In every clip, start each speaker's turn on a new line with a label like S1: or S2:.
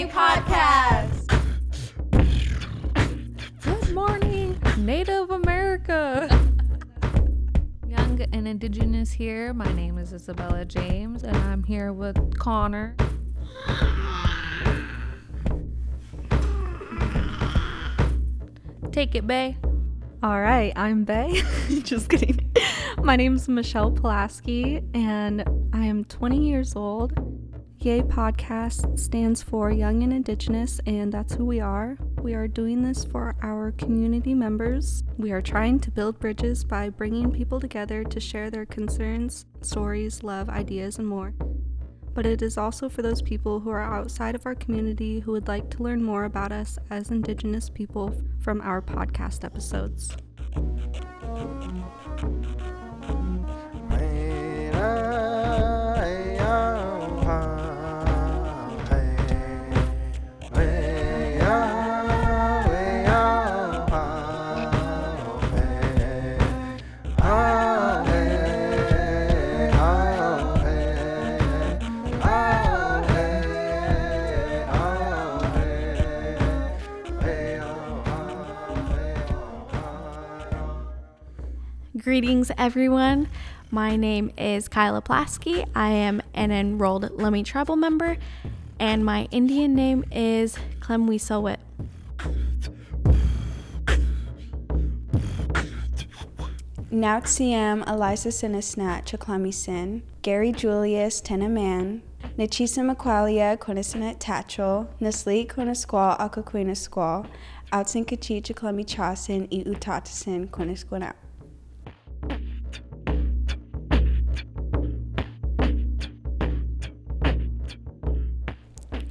S1: Yay Podcast.
S2: Good morning, Native America. Young and Indigenous here. My name is Isabella James, and I'm here with Connor. Take it, Bay.
S3: All right, I'm Bay. Just kidding. My name's Michelle Pulaski, and I am 20 years old. Yay Podcast stands for Young and Indigenous, and that's who we are. We are doing this for our community members. We are trying to build bridges by bringing people together to share their concerns, stories, love, ideas, and more but it is also for those people who are outside of our community who would like to learn more about us as Indigenous people from our podcast episodes.
S4: Greetings, everyone. My name is Kyla Plasky. I am an enrolled Lummi tribal member, and my Indian name is Clemwisowit.
S5: Nauxiam Eliza Sinisnat Chaklami Sin, Gary Julius Tenaman, Nachisa Maqualia Quinisanet Tachel, Nasli Quinasqual Akaquinasqual, Outsin Kachi Chaklami Chasin E Utatasin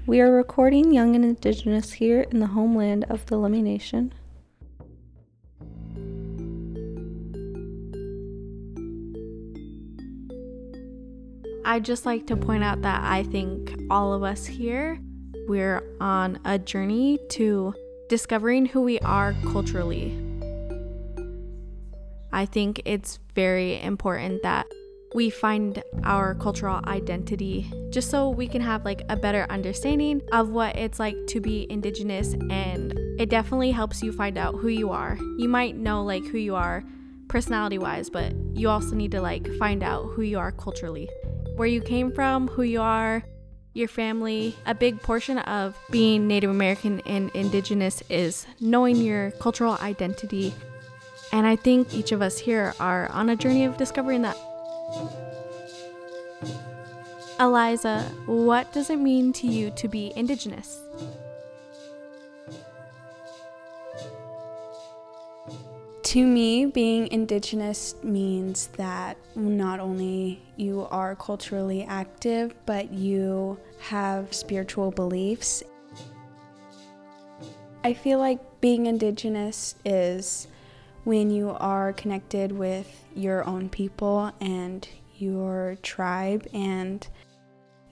S3: We are recording Young and Indigenous here in the homeland of the Lummi Nation.
S4: I'd just like to point out that I think all of us here, we're on a journey to discovering who we are culturally. I think it's very important that we find our cultural identity just so we can have like a better understanding of what it's like to be indigenous and it definitely helps you find out who you are. You might know like who you are personality wise, but you also need to like find out who you are culturally. Where you came from, who you are, your family. A big portion of being Native American and indigenous is knowing your cultural identity. And I think each of us here are on a journey of discovering that. Eliza, what does it mean to you to be Indigenous?
S5: To me, being Indigenous means that not only you are culturally active, but you have spiritual beliefs. I feel like being Indigenous is when you are connected with your own people and your tribe and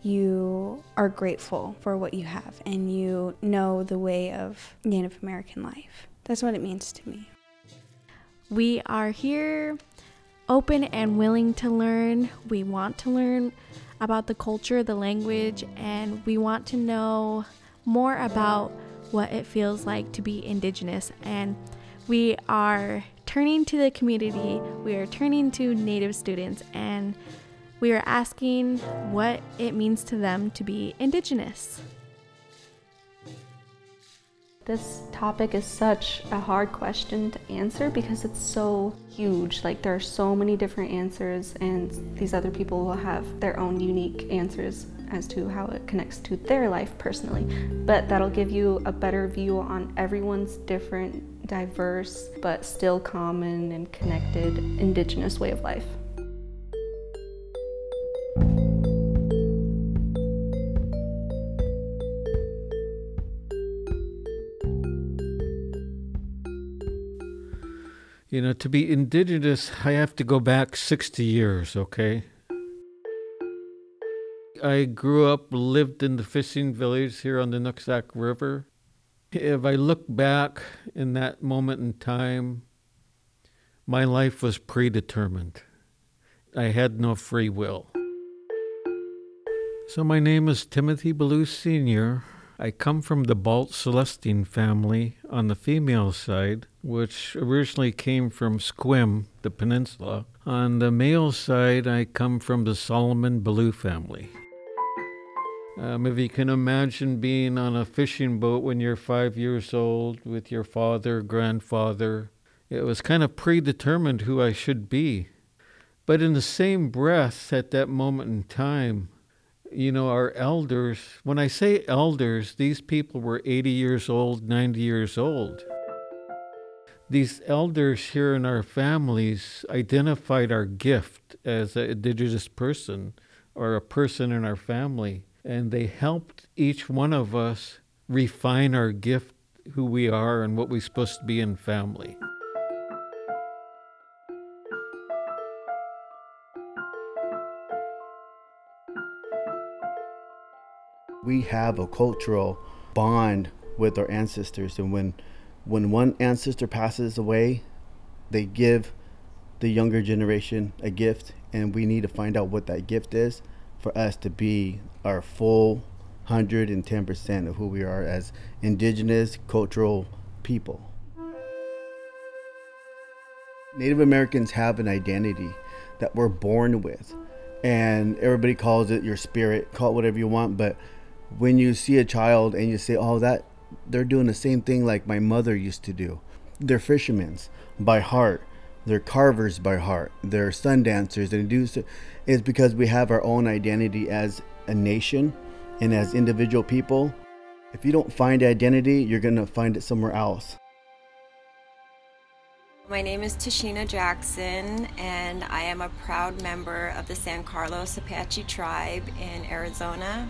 S5: you are grateful for what you have and you know the way of Native American life. That's what it means to me.
S4: We are here open and willing to learn. We want to learn about the culture, the language, and we want to know more about what it feels like to be Indigenous. And we are turning to the community, we are turning to Native students, and we are asking what it means to them to be Indigenous.
S3: This topic is such a hard question to answer because it's so huge. Like, there are so many different answers, and these other people will have their own unique answers as to how it connects to their life personally. But that'll give you a better view on everyone's different, diverse, but still common and connected Indigenous way of life.
S6: You know, to be indigenous, I have to go back 60 years, okay? I grew up, lived in the fishing village here on the Nooksack River. If I look back in that moment in time, my life was predetermined. I had no free will. So, my name is Timothy Ballew Sr. I come from the Balt Celestine family on the female side, which originally came from Sequim, the peninsula. On the male side, I come from the Solomon Ballew family. Um, if you can imagine being on a fishing boat when you're five years old with your father, grandfather, it was kind of predetermined who I should be. But in the same breath, at that moment in time, you know, our elders, when I say elders, these people were 80 years old, 90 years old. These elders here in our families identified our gift as an indigenous person or a person in our family, and they helped each one of us refine our gift, who we are, and what we're supposed to be in family.
S1: we have a cultural bond with our ancestors and when when one ancestor passes away they give the younger generation a gift and we need to find out what that gift is for us to be our full 110% of who we are as indigenous cultural people native americans have an identity that we're born with and everybody calls it your spirit call it whatever you want but when you see a child and you say, "Oh, that they're doing the same thing like my mother used to do." They're fishermen by heart. They're carvers by heart. They're sun dancers and do so. It's because we have our own identity as a nation and as individual people. If you don't find identity, you're gonna find it somewhere else.
S7: My name is Tashina Jackson, and I am a proud member of the San Carlos Apache tribe in Arizona.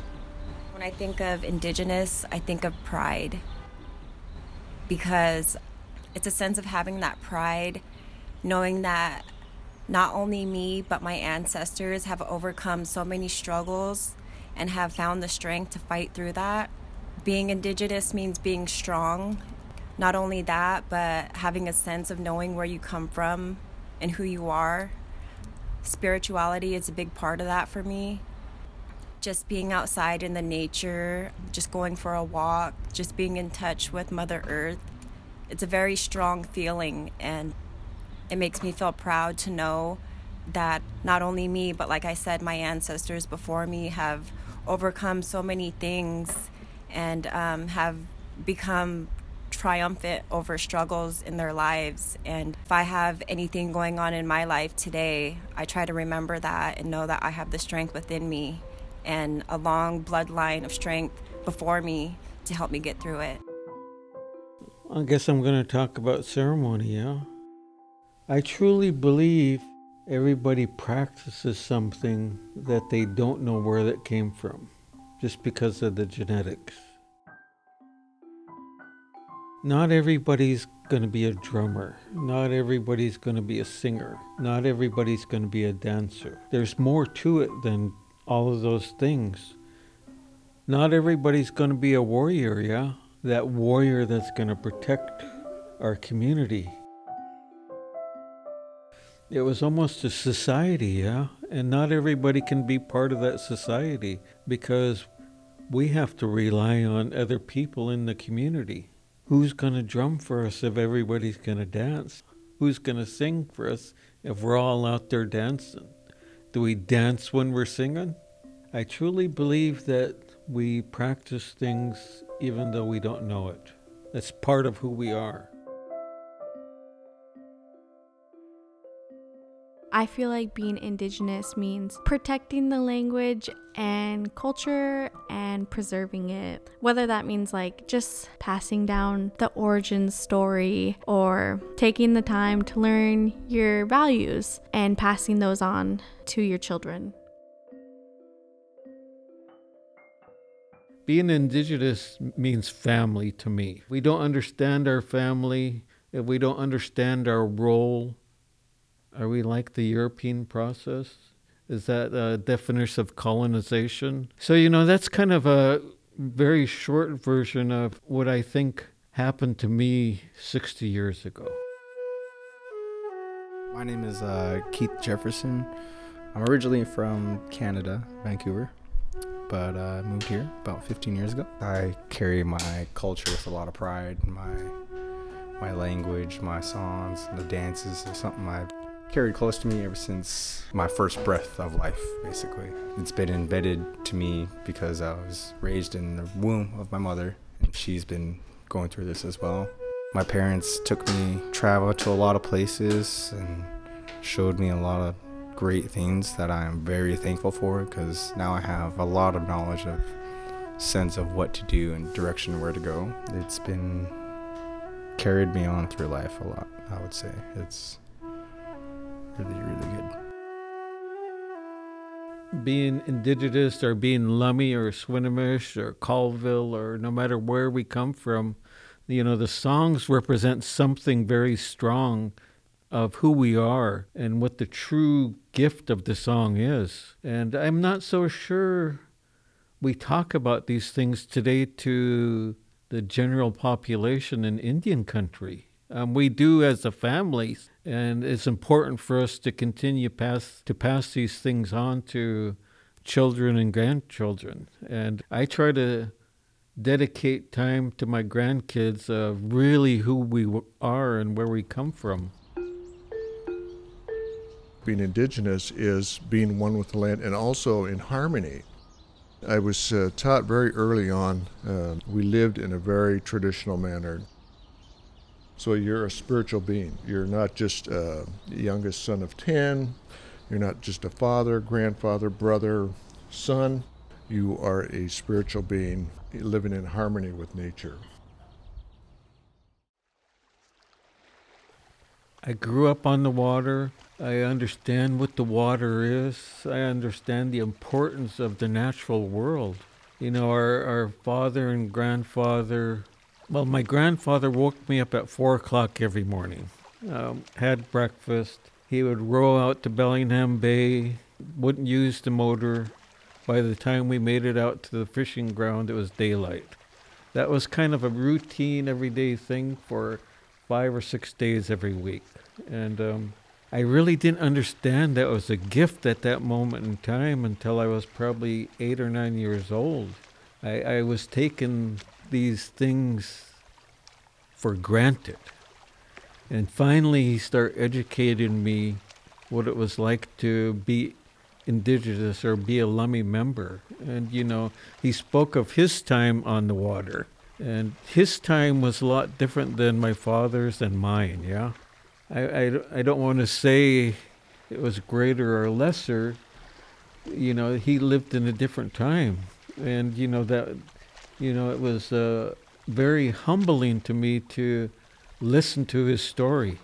S7: When I think of Indigenous, I think of pride because it's a sense of having that pride, knowing that not only me, but my ancestors have overcome so many struggles and have found the strength to fight through that. Being Indigenous means being strong. Not only that, but having a sense of knowing where you come from and who you are. Spirituality is a big part of that for me just being outside in the nature, just going for a walk, just being in touch with Mother Earth. It's a very strong feeling, and it makes me feel proud to know that not only me, but like I said, my ancestors before me have overcome so many things and um, have become triumphant over struggles in their lives. And if I have anything going on in my life today, I try to remember that and know that I have the strength within me and a long bloodline of strength before me to help me get through it.
S6: I guess I'm going to talk about ceremony, yeah? I truly believe everybody practices something that they don't know where that came from, just because of the genetics. Not everybody's going to be a drummer. Not everybody's going to be a singer. Not everybody's going to be a dancer. There's more to it than all of those things. Not everybody's going to be a warrior, yeah? That warrior that's going to protect our community. It was almost a society, yeah? And not everybody can be part of that society because we have to rely on other people in the community. Who's going to drum for us if everybody's going to dance? Who's going to sing for us if we're all out there dancing? Do we dance when we're singing? I truly believe that we practice things even though we don't know it. That's part of who we are.
S4: I feel like being indigenous means protecting the language and culture and preserving it. Whether that means like just passing down the origin story or taking the time to learn your values and passing those on to your children.
S6: Being indigenous means family to me. We don't understand our family, if we don't understand our role, are we like the European process? Is that a definition of colonization? So, you know, that's kind of a very short version of what I think happened to me 60 years ago.
S8: My name is uh, Keith Jefferson. I'm originally from Canada, Vancouver. but uh, I moved here about 15 years ago. I carry my culture with a lot of pride. My my language, my songs, the dances are something I've carried close to me ever since my first breath of life, basically. It's been embedded to me because I was raised in the womb of my mother, and she's been going through this as well. My parents took me travel to a lot of places and showed me a lot of great things that I'm very thankful for because now I have a lot of knowledge of sense of what to do and direction where to go. It's been carried me on through life a lot, I would say. It's really, really good.
S6: Being indigenous or being Lummi or Swinomish or Colville or no matter where we come from, you know, the songs represent something very strong of who we are and what the true gift of the song is. And I'm not so sure we talk about these things today to the general population in Indian country. Um, we do as a family, and it's important for us to continue pass to pass these things on to children and grandchildren. And I try to dedicate time to my grandkids of really who we are and where we come from.
S9: Being indigenous is being one with the land and also in harmony. I was uh, taught very early on, uh, we lived in a very traditional manner. So you're a spiritual being. You're not just a youngest son of 10. You're not just a father, grandfather, brother, son. You are a spiritual being living in harmony with nature.
S6: I grew up on the water. I understand what the water is. I understand the importance of the natural world. You know, our, our father and grandfather, well, my grandfather woke me up at four o'clock every morning, um, had breakfast. He would row out to Bellingham Bay, wouldn't use the motor. By the time we made it out to the fishing ground, it was daylight. That was kind of a routine, everyday thing for five or six days every week. And um, I really didn't understand that was a gift at that moment in time until I was probably eight or nine years old. I, I was these things for granted. And finally, he started educating me what it was like to be indigenous or be a Lummi member. And, you know, he spoke of his time on the water. And his time was a lot different than my father's and mine, yeah? I, I, I don't want to say it was greater or lesser. You know, he lived in a different time. And, you know, that, you know, it was uh, very humbling to me to listen to his story.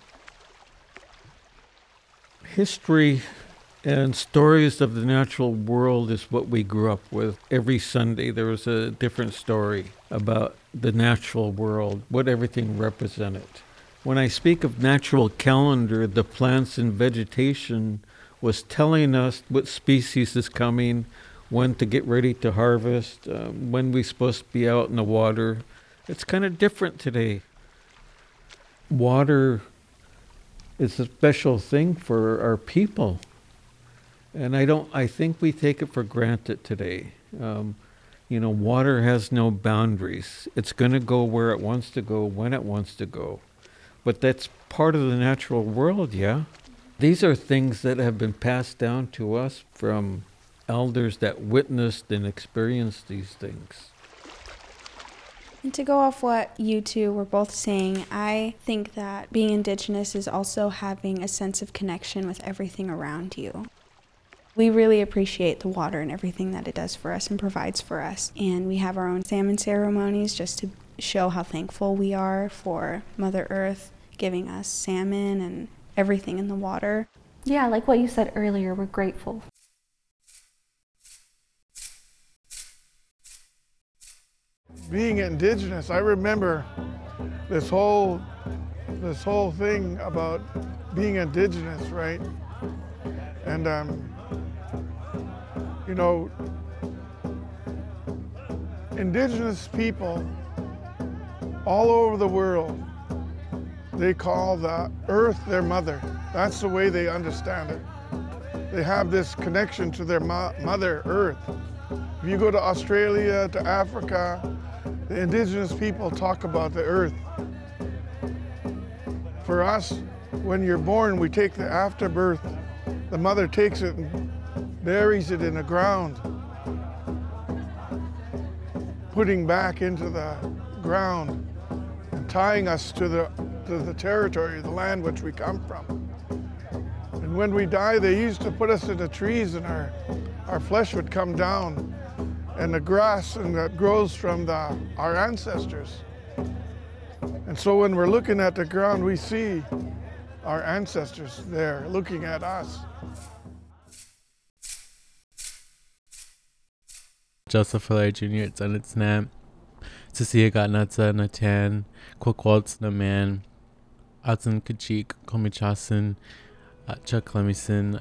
S6: History and stories of the natural world is what we grew up with. Every Sunday there was a different story about the natural world, what everything represented. When I speak of natural calendar, the plants and vegetation was telling us what species is coming, when to get ready to harvest, um, when we're supposed to be out in the water. It's kind of different today. Water is a special thing for our people. And I don't, I think we take it for granted today. Um, you know, water has no boundaries. It's going to go where it wants to go, when it wants to go. But that's part of the natural world, yeah? These are things that have been passed down to us from elders that witnessed and experienced these things.
S5: And to go off what you two were both saying, I think that being Indigenous is also having a sense of connection with everything around you. We really appreciate the water and everything that it does for us and provides for us. And we have our own salmon ceremonies just to show how thankful we are for Mother Earth giving us salmon and everything in the water.
S3: Yeah, like what you said earlier, we're grateful.
S10: Being indigenous, I remember this whole this whole thing about being indigenous, right? And um, you know, indigenous people all over the world, they call the earth their mother. That's the way they understand it. They have this connection to their mo- mother earth. If you go to Australia, to Africa, the indigenous people talk about the earth. For us, when you're born, we take the afterbirth. The mother takes it and buries it in the ground, putting back into the ground and tying us to the, to the territory, the land which we come from. And when we die, they used to put us in the trees and our, our flesh would come down and the grass and that grows from the, our ancestors. And so when we're looking at the ground, we see our ancestors there looking at us.
S11: Joseph Hilaire Jr. at Sunitsnap. Cecilia Gatnatsa Natan, Kwakwaltz Naman, Atsun Kachik, Komichasan, uh, Chuck Clemison.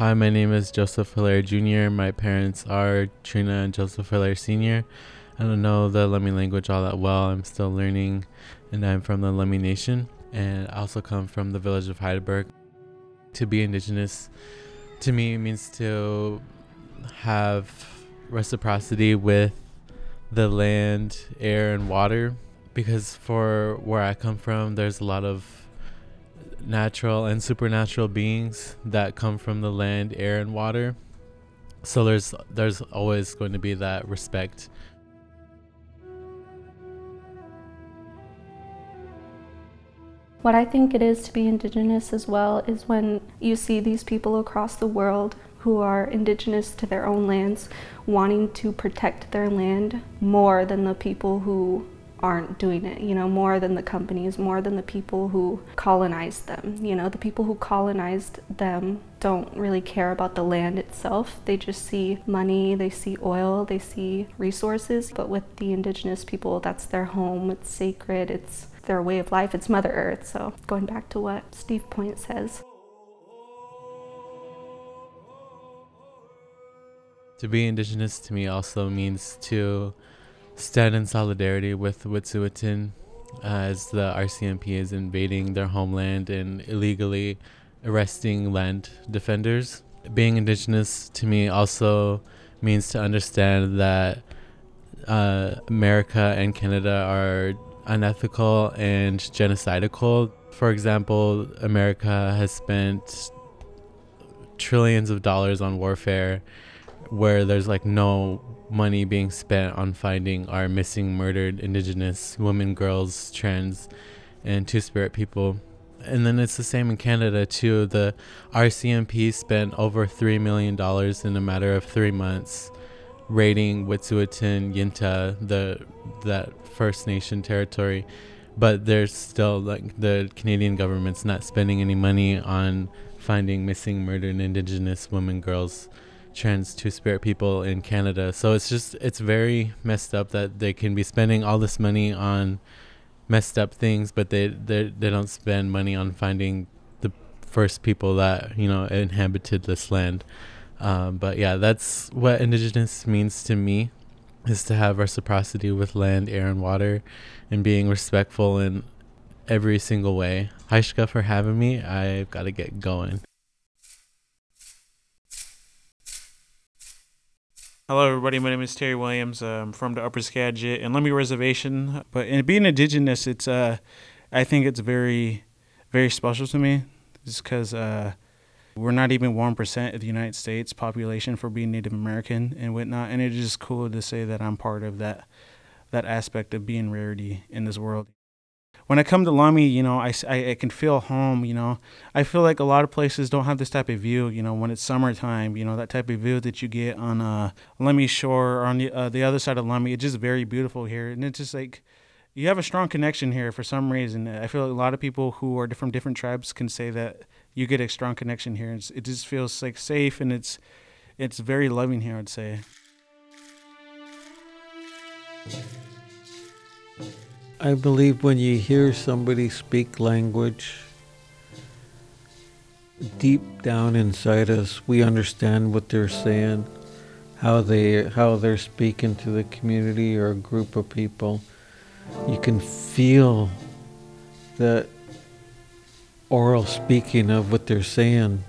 S11: Hi, my name is Joseph Hilaire Jr. My parents are Trina and Joseph Hilaire Sr. I don't know the Lummi language all that well. I'm still learning, and I'm from the Lummi Nation. And I also come from the village of Heidelberg. To be indigenous to me means to have reciprocity with the land, air, and water. Because for where I come from, there's a lot of natural and supernatural beings that come from the land, air, and water. So there's there's always going to be that respect.
S3: What I think it is to be Indigenous as well is when you see these people across the world who are Indigenous to their own lands wanting to protect their land more than the people who aren't doing it, you know, more than the companies, more than the people who colonized them. You know, the people who colonized them don't really care about the land itself. They just see money, they see oil, they see resources. But with the indigenous people, that's their home, it's sacred, it's their way of life, it's Mother Earth. So going back to what Steve Point says.
S11: To be indigenous to me also means to stand in solidarity with Wet'suwet'en as the RCMP is invading their homeland and illegally arresting land defenders. Being indigenous to me also means to understand that uh, America and Canada are unethical and genocidal. For example, America has spent trillions of dollars on warfare where there's like no money being spent on finding our missing, murdered indigenous women, girls, trans, and two spirit people. And then it's the same in Canada too. The RCMP spent over $3 million in a matter of three months raiding Wet'suwet'en, Yintah, the that First Nation territory. But there's still like the Canadian government's not spending any money on finding missing, murdered indigenous women, girls, trans two spirit people in Canada. So it's just it's very messed up that they can be spending all this money on messed up things, but they they they don't spend money on finding the first people that you know inhabited this land. Um, but yeah, that's what indigenous means to me is to have reciprocity with land, air, and water, and being respectful in every single way. Haishka for having me. I've got to get going.
S12: Hello, everybody. My name is Terry Williams. I'm from the Upper Skagit and Lummi Reservation. But in being indigenous, it's uh, I think it's very, very special to me, just because uh, we're not even one percent of the United States population for being Native American and whatnot, and it's just cool to say that I'm part of that, that aspect of being rarity in this world when I come to Lummi, you know, I, I, I, can feel home, you know. I feel like a lot of places don't have this type of view, you know, when it's summertime, you know, that type of view that you get on uh, Lummi Shore or on the, uh, the other side of Lummi. It's just very beautiful here. And it's just like, you have a strong connection here for some reason. I feel like a lot of people who are from different tribes can say that you get a strong connection here. It's, it just feels like safe and it's, it's very loving here, I'd say.
S6: I believe when you hear somebody speak language, deep down inside us, we understand what they're saying, how they how they're speaking to the community or a group of people. You can feel that oral speaking of what they're saying.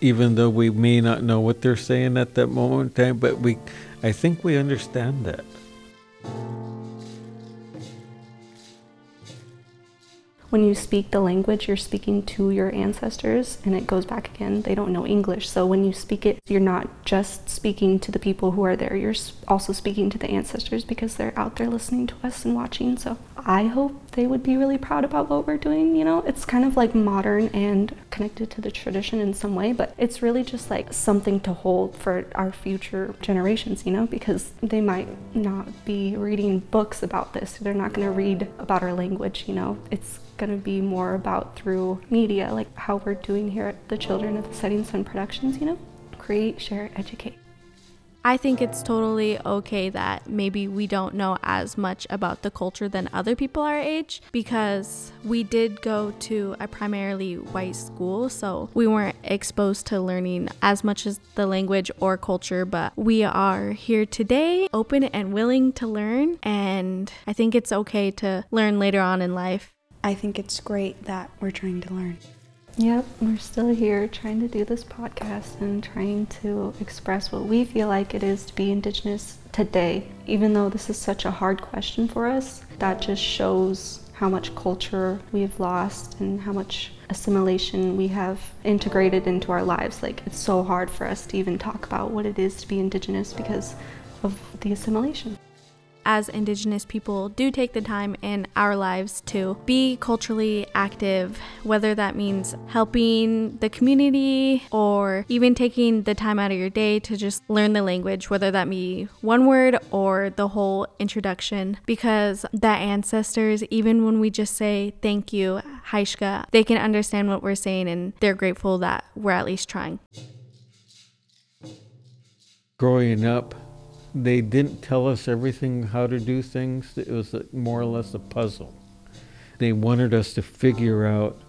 S6: even though we may not know what they're saying at that moment in time, but we, I think we understand that.
S3: When you speak the language, you're speaking to your ancestors, and it goes back again. They don't know English. So when you speak it, you're not just speaking to the people who are there, you're also speaking to the ancestors because they're out there listening to us and watching. So I hope they would be really proud about what we're doing. You know, it's kind of like modern and connected to the tradition in some way, but it's really just like something to hold for our future generations, you know, because they might not be reading books about this. They're not going to read about our language, you know. It's going to be more about through media, like how we're doing here at the Children of the Setting Sun Productions, you know? Create, share, educate.
S4: I think it's totally okay that maybe we don't know as much about the culture than other people our age because we did go to a primarily white school, so we weren't exposed to learning as much as the language or culture, but we are here today, open and willing to learn, and I think it's okay to learn later on in life.
S5: I think it's great that we're trying to learn.
S3: Yep, we're still here trying to do this podcast and trying to express what we feel like it is to be Indigenous today. Even though this is such a hard question for us, that just shows how much culture we've lost and how much assimilation we have integrated into our lives. Like, it's so hard for us to even talk about what it is to be Indigenous because of the assimilation
S4: as Indigenous people do take the time in our lives to be culturally active, whether that means helping the community or even taking the time out of your day to just learn the language, whether that be one word or the whole introduction, because the ancestors, even when we just say thank you, Haishka, they can understand what we're saying and they're grateful that we're at least trying.
S6: Growing up, they didn't tell us everything how to do things. It was more or less a puzzle. They wanted us to figure out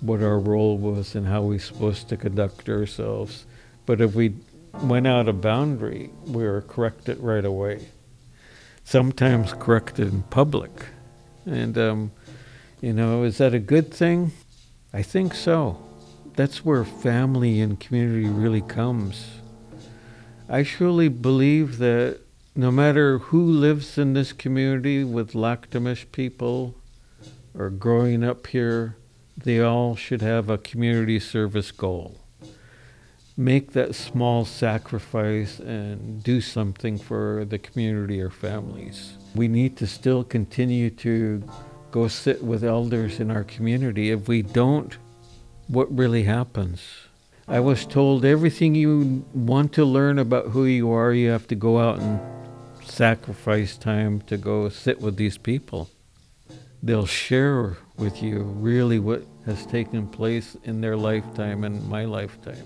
S6: what our role was and how we were supposed to conduct ourselves. But if we went out of boundary, we were corrected right away. Sometimes corrected in public. And, um, you know, is that a good thing? I think so. That's where family and community really comes. I truly believe that no matter who lives in this community with Lhaq'temish people or growing up here, they all should have a community service goal. Make that small sacrifice and do something for the community or families. We need to still continue to go sit with elders in our community. If we don't, what really happens? I was told everything you want to learn about who you are, you have to go out and sacrifice time to go sit with these people. They'll share with you really what has taken place in their lifetime and my lifetime.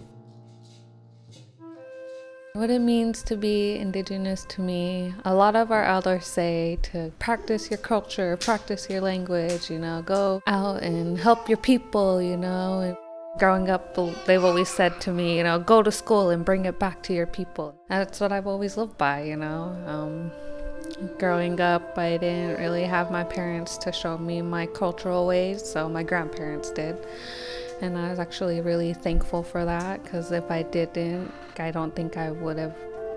S2: What it means to be Indigenous to me, a lot of our elders say to practice your culture, practice your language, you know, go out and help your people, you know. Growing up, they've always said to me, you know, go to school and bring it back to your people. That's what I've always lived by, you know. Um, growing up, I didn't really have my parents to show me my cultural ways, so my grandparents did. And I was actually really thankful for that because if I didn't, I don't think I would have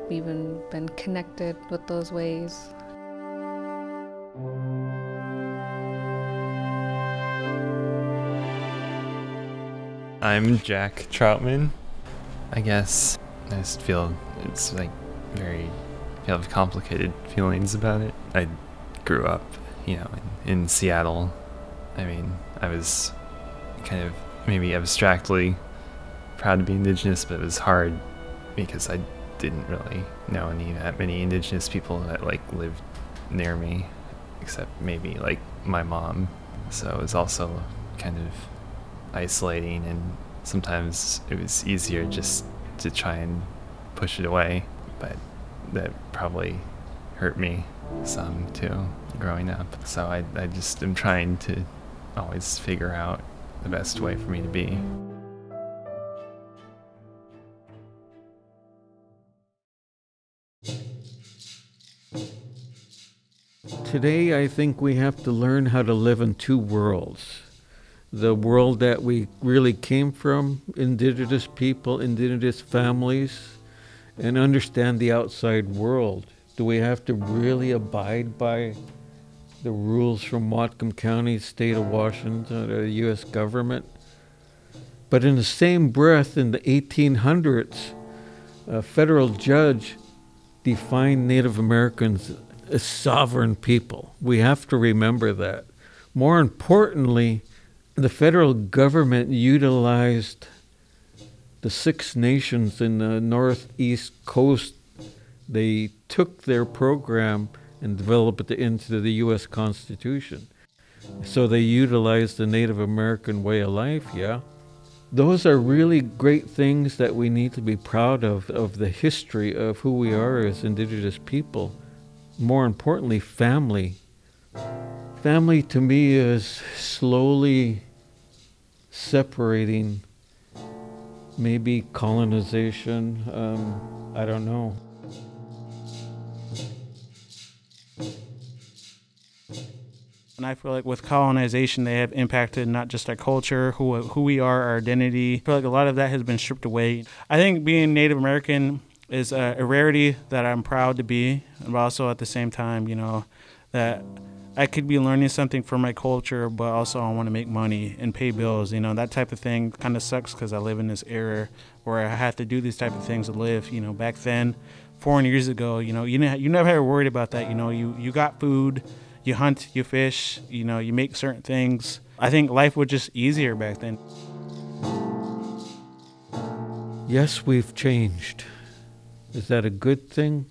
S2: even been connected with those ways.
S13: I'm Jack Troutman. I guess I just feel it's like very I have complicated feelings about it. I grew up, you know, in, in Seattle. I mean, I was kind of maybe abstractly proud to be indigenous, but it was hard because I didn't really know any that many indigenous people that like lived near me, except maybe like my mom. So it was also kind of isolating and sometimes it was easier just to try and push it away but that probably hurt me some too growing up. So I, I just am trying to always figure out the best way for me to be.
S6: Today, I think we have to learn how to live in two worlds the world that we really came from, indigenous people, indigenous families, and understand the outside world. Do we have to really abide by the rules from Whatcom County, state of Washington, the U.S. government? But in the same breath, in the 1800s, a federal judge defined Native Americans as sovereign people. We have to remember that. More importantly, the federal government utilized the Six Nations in the northeast coast. They took their program and developed it into the U.S. Constitution. So they utilized the Native American way of life, yeah. Those are really great things that we need to be proud of, of the history of who we are as Indigenous people. More importantly, family. Family to me is slowly separating maybe colonization. Um, I don't know.
S12: And I feel like with colonization, they have impacted not just our culture, who who we are, our identity. I feel like a lot of that has been stripped away. I think being Native American is a, a rarity that I'm proud to be, but also at the same time, you know, that I could be learning something from my culture, but also I want to make money and pay bills. You know, that type of thing kind of sucks because I live in this era where I have to do these type of things to live. You know, back then, 400 years ago, you know, you, ne- you never had worry about that. You know, you, you got food you hunt, you fish, you know, you make certain things. I think life was just easier back then.
S6: Yes, we've changed. Is that a good thing?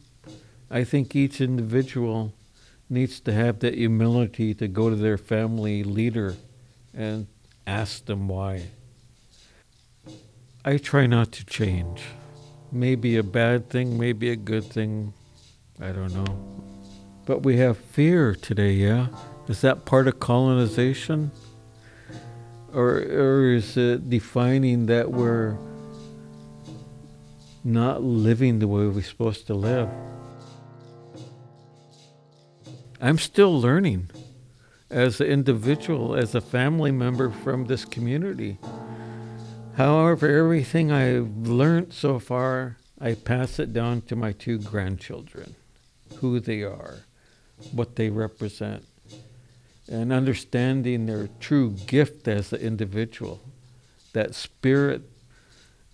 S6: I think each individual needs to have that humility to go to their family leader and ask them why. I try not to change. Maybe a bad thing, maybe a good thing. I don't know. But we have fear today, yeah? Is that part of colonization? Or, or is it defining that we're not living the way we're supposed to live? I'm still learning as an individual, as a family member from this community. However, everything I've learned so far, I pass it down to my two grandchildren, who they are what they represent and understanding their true gift as an individual. That spirit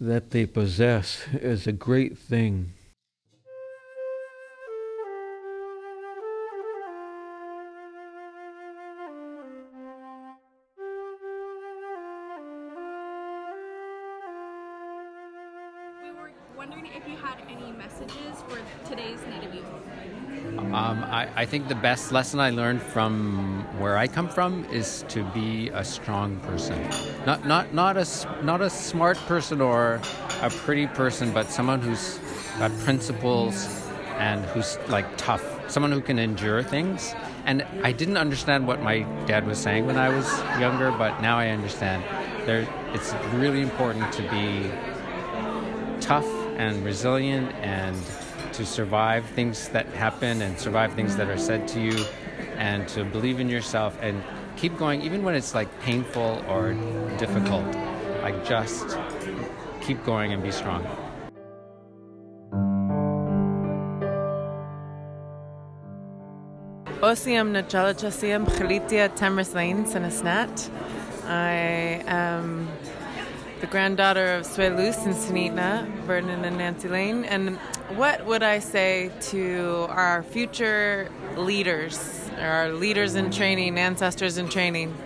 S6: that they possess is a great thing.
S14: I, think the best lesson I learned from where I come from is to be a strong person, not not not a not a smart person or a pretty person, but someone who's got principles and who's like tough, someone who can endure things. And I didn't understand what my dad was saying when I was younger, but now I understand. There, it's really important to be tough and resilient and to survive things that happen and survive things that are said to you and to believe in yourself and keep going even when it's like painful or difficult like just keep going and be strong.
S15: I am the granddaughter of Swelus and Sunitna, Vernon and Nancy Lane. And what would I say to our future leaders, our leaders in training, ancestors in training?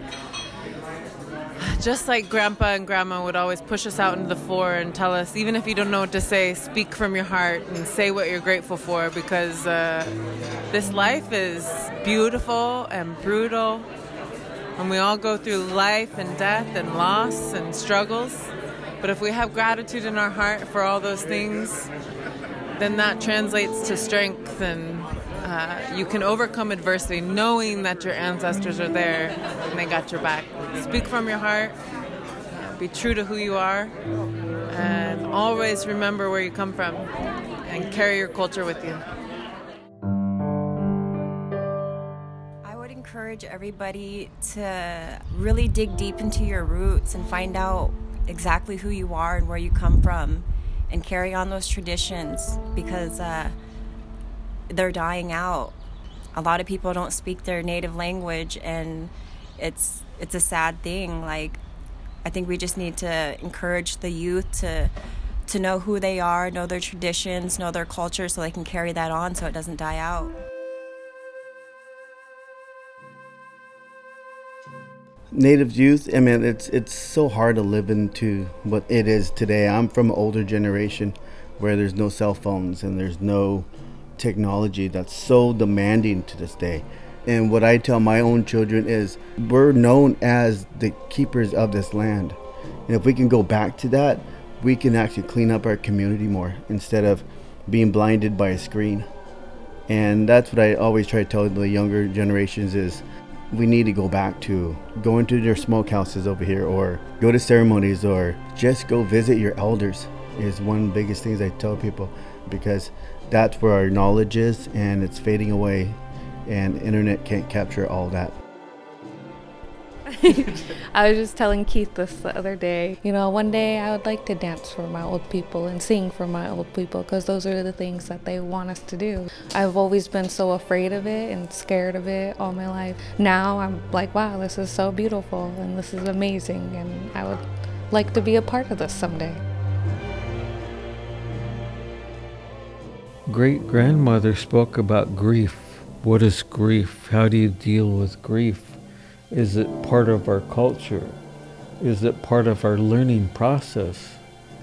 S15: Just like grandpa and grandma would always push us out into the floor and tell us, even if you don't know what to say, speak from your heart and say what you're grateful for because uh, this life is beautiful and brutal. And we all go through life and death and loss and struggles. But if we have gratitude in our heart for all those things, then that translates to strength and uh, you can overcome adversity knowing that your ancestors are there and they got your back. Speak from your heart, be true to who you are, and always remember where you come from and carry your culture with you.
S7: Encourage everybody to really dig deep into your roots and find out exactly who you are and where you come from and carry on those traditions because uh, they're dying out. A lot of people don't speak their native language and it's it's a sad thing like I think we just need to encourage the youth to to know who they are, know their traditions, know their culture so they can carry that on so it doesn't die out.
S1: Native youth, I mean, it's it's so hard to live into what it is today. I'm from an older generation where there's no cell phones and there's no technology that's so demanding to this day. And what I tell my own children is we're known as the keepers of this land. And if we can go back to that, we can actually clean up our community more instead of being blinded by a screen. And that's what I always try to tell the younger generations is we need to go back to going to their smokehouses over here or go to ceremonies or just go visit your elders is one of the biggest things I tell people because that's where our knowledge is and it's fading away and internet can't capture all that.
S2: I was just telling Keith this the other day. You know, one day I would like to dance for my old people and sing for my old people because those are the things that they want us to do. I've always been so afraid of it and scared of it all my life. Now I'm like, wow, this is so beautiful and this is amazing, and I would like to be a part of this someday.
S6: Great grandmother spoke about grief. What is grief? How do you deal with grief? Is it part of our culture? Is it part of our learning process?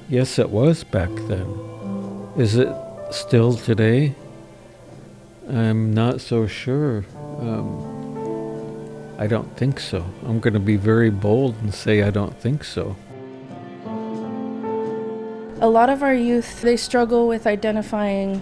S6: Yes, it was back then. Is it still today? I'm not so sure. Um, I don't think so. I'm going to be very bold and say I don't think so.
S16: A lot of our youth, they struggle with identifying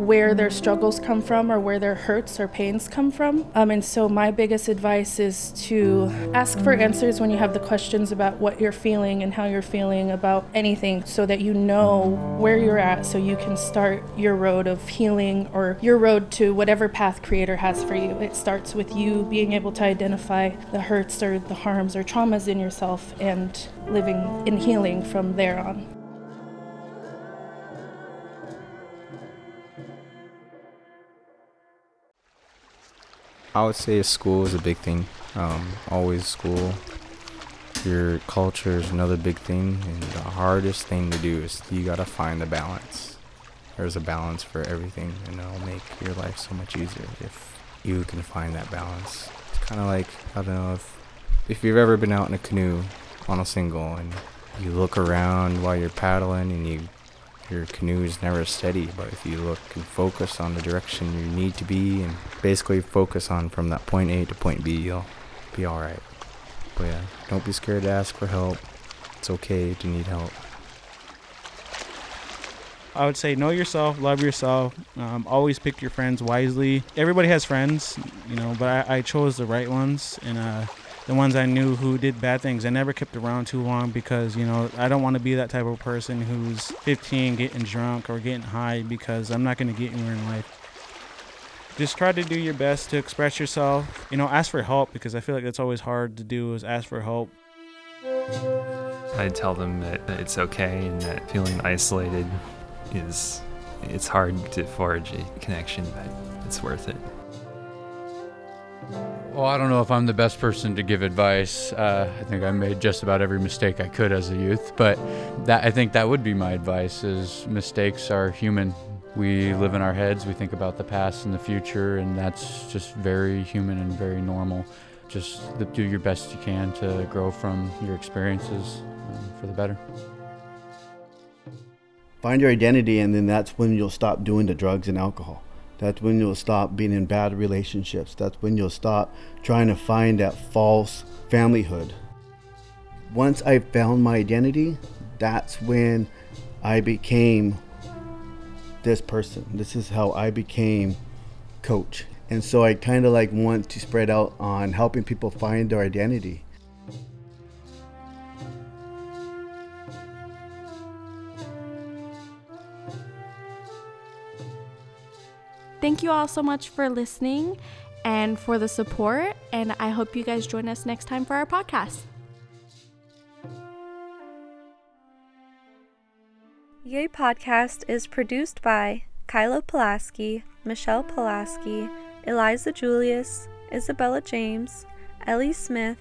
S16: where their struggles come from or where their hurts or pains come from. Um, and so, my biggest advice is to ask for answers when you have the questions about what you're feeling and how you're feeling about anything so that you know where you're at so you can start your road of healing or your road to whatever path Creator has for you. It starts with you being able to identify the hurts or the harms or traumas in yourself and living in healing from there on.
S8: I would say school is a big thing. Um, always school. Your culture is another big thing, and the hardest thing to do is you gotta find the balance. There's a balance for everything, and it'll make your life so much easier if you can find that balance. It's kind of like I don't know if if you've ever been out in a canoe on a single and you look around while you're paddling and you your canoe is never steady, but if you look and focus on the direction you need to be and basically focus on from that point A to point B, you'll be alright. But yeah, don't be scared to ask for help. It's okay to need help.
S12: I would say know yourself, love yourself, um, always pick your friends wisely. Everybody has friends, you know, but I, I chose the right ones and uh, the ones I knew who did bad things. I never kept around too long because, you know, I don't want to be that type of person who's 15 getting drunk or getting high because I'm not going to get anywhere in life. Just try to do your best to express yourself. You know, ask for help because I feel like that's always hard to do is ask for help.
S13: I tell them that, it's okay and that feeling isolated is it's hard to forge a connection, but it's worth it.
S14: Well, I don't know if I'm the best person to give advice. Uh, I think I made just about every mistake I could as a youth, but that I think that would be my advice: is mistakes are human. We live in our heads. We think about the past and the future, and that's just very human and very normal. Just do your best you can to grow from your experiences um, for the better.
S1: Find your identity, and then that's when you'll stop doing the drugs and alcohol. That's when you'll stop being in bad relationships. That's when you'll stop trying to find that false familyhood. Once I found my identity, that's when I became this person. This is how I became coach. And so I kind of like want to spread out on helping people find their identity.
S3: Thank you all so much for listening.
S4: and for the support. And I hope you guys join us next time for our podcast.
S17: Yay Podcast is produced by Kyla Pulaski, Michelle Pulaski, Eliza Julius, Isabella James, Ellie Smith,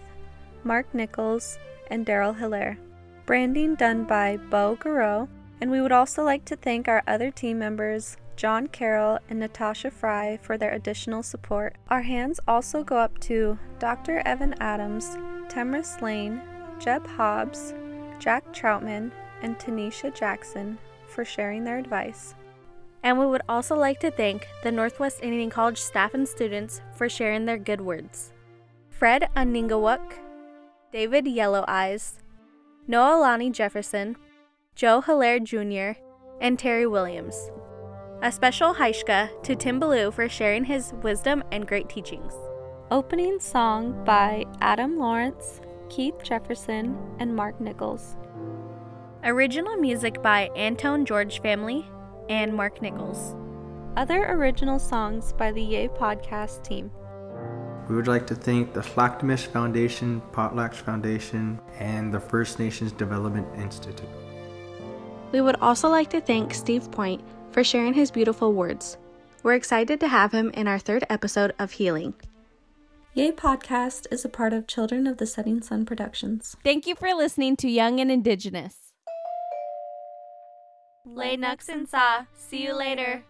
S17: Mark Nichols, and Daryl Hilaire. Branding done by Beau Garreau, and we would also like to thank our other team members, John Carroll and Natasha Fry, for their additional support. Our hands also go up to Dr. Evan Adams, Temris Lane, Jeb Hobbs, Jack Troutman, and Tanisha Jackson for sharing their advice.
S4: And we would also like to thank the Northwest Indian College staff and students for sharing their good words. Fred Uningawuk, David Yellow Eyes, Noah Lonnie Jefferson, Joe Hilaire Jr., and Terry Williams. A special Haishka to Tim Ballew for sharing his wisdom and great teachings.
S17: Opening song by Adam Lawrence, Keith Jefferson, and Mark Nichols.
S4: Original music by Antone George Family and Mark Nichols.
S17: Other original songs by the Yay Podcast team.
S18: We would like to thank the Lhaq'temish Foundation, Potlatch Foundation, and the First Nations Development Institute.
S4: We would also like to thank Steve Point for sharing his beautiful words. We're excited to have him in our third episode of Healing.
S17: Yay Podcast is a part of Children of the Setting Sun Productions.
S4: Thank you for listening to Young and Indigenous.
S17: Lay Nux and Sa. See you later.